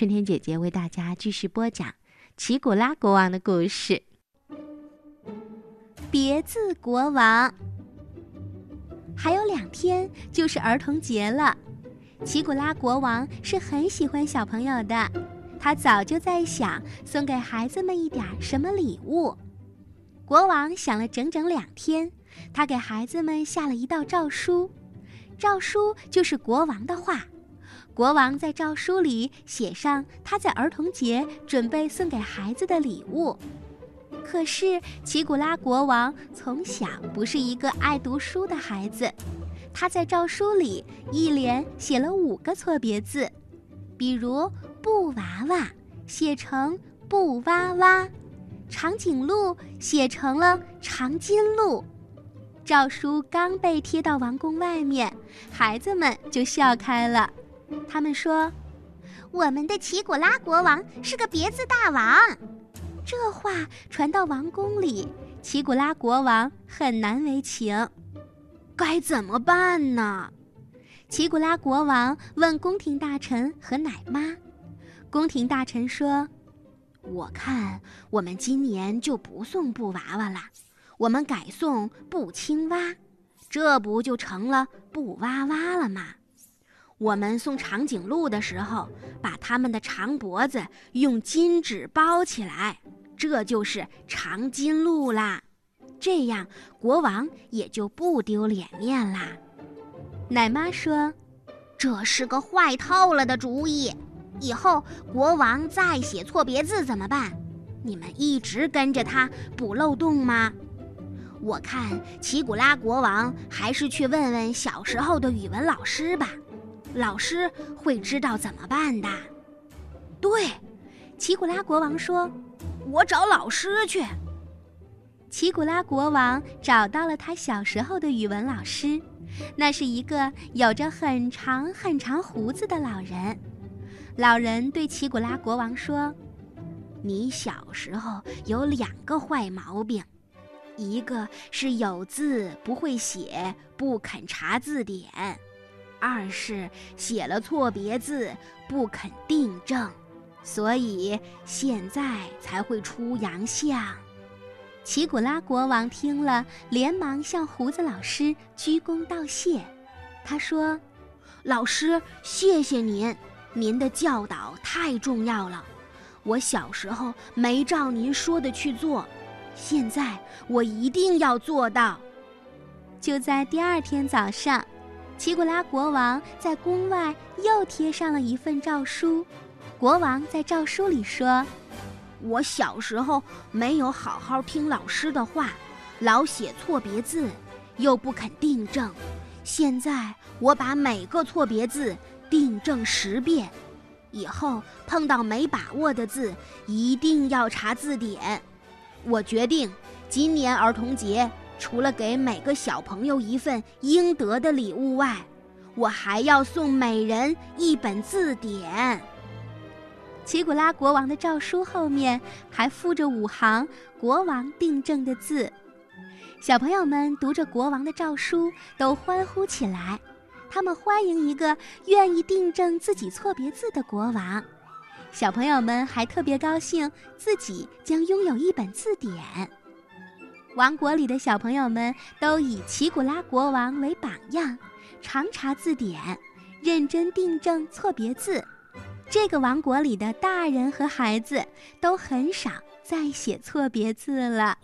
春天姐姐为大家继续播讲奇古拉国王的故事。别字国王，还有两天就是儿童节了。奇古拉国王是很喜欢小朋友的，他早就在想送给孩子们一点什么礼物。国王想了整整两天，他给孩子们下了一道诏书，诏书就是国王的话。国王在诏书里写上他在儿童节准备送给孩子的礼物，可是奇古拉国王从小不是一个爱读书的孩子，他在诏书里一连写了五个错别字，比如“布娃娃”写成“布娃娃”，长颈鹿写成了“长颈鹿”。诏书刚被贴到王宫外面，孩子们就笑开了。他们说：“我们的奇古拉国王是个别字大王。”这话传到王宫里，奇古拉国王很难为情。该怎么办呢？奇古拉国王问宫廷大臣和奶妈。宫廷大臣说：“我看我们今年就不送布娃娃了，我们改送布青蛙，这不就成了布娃娃了吗？”我们送长颈鹿的时候，把它们的长脖子用金纸包起来，这就是长颈鹿啦。这样国王也就不丢脸面啦。奶妈说：“这是个坏透了的主意，以后国王再写错别字怎么办？你们一直跟着他补漏洞吗？我看奇古拉国王还是去问问小时候的语文老师吧。”老师会知道怎么办的。对，奇古拉国王说：“我找老师去。”奇古拉国王找到了他小时候的语文老师，那是一个有着很长很长胡子的老人。老人对奇古拉国王说：“你小时候有两个坏毛病，一个是有字不会写，不肯查字典。”二是写了错别字，不肯订正，所以现在才会出洋相。奇古拉国王听了，连忙向胡子老师鞠躬道谢。他说：“老师，谢谢您，您的教导太重要了。我小时候没照您说的去做，现在我一定要做到。”就在第二天早上。奇古拉国王在宫外又贴上了一份诏书。国王在诏书里说：“我小时候没有好好听老师的话，老写错别字，又不肯订正。现在我把每个错别字订正十遍，以后碰到没把握的字，一定要查字典。我决定，今年儿童节。”除了给每个小朋友一份应得的礼物外，我还要送每人一本字典。奇古拉国王的诏书后面还附着五行国王订正的字，小朋友们读着国王的诏书都欢呼起来，他们欢迎一个愿意订正自己错别字的国王。小朋友们还特别高兴，自己将拥有一本字典。王国里的小朋友们都以奇古拉国王为榜样，常查字典，认真订正错别字。这个王国里的大人和孩子都很少再写错别字了。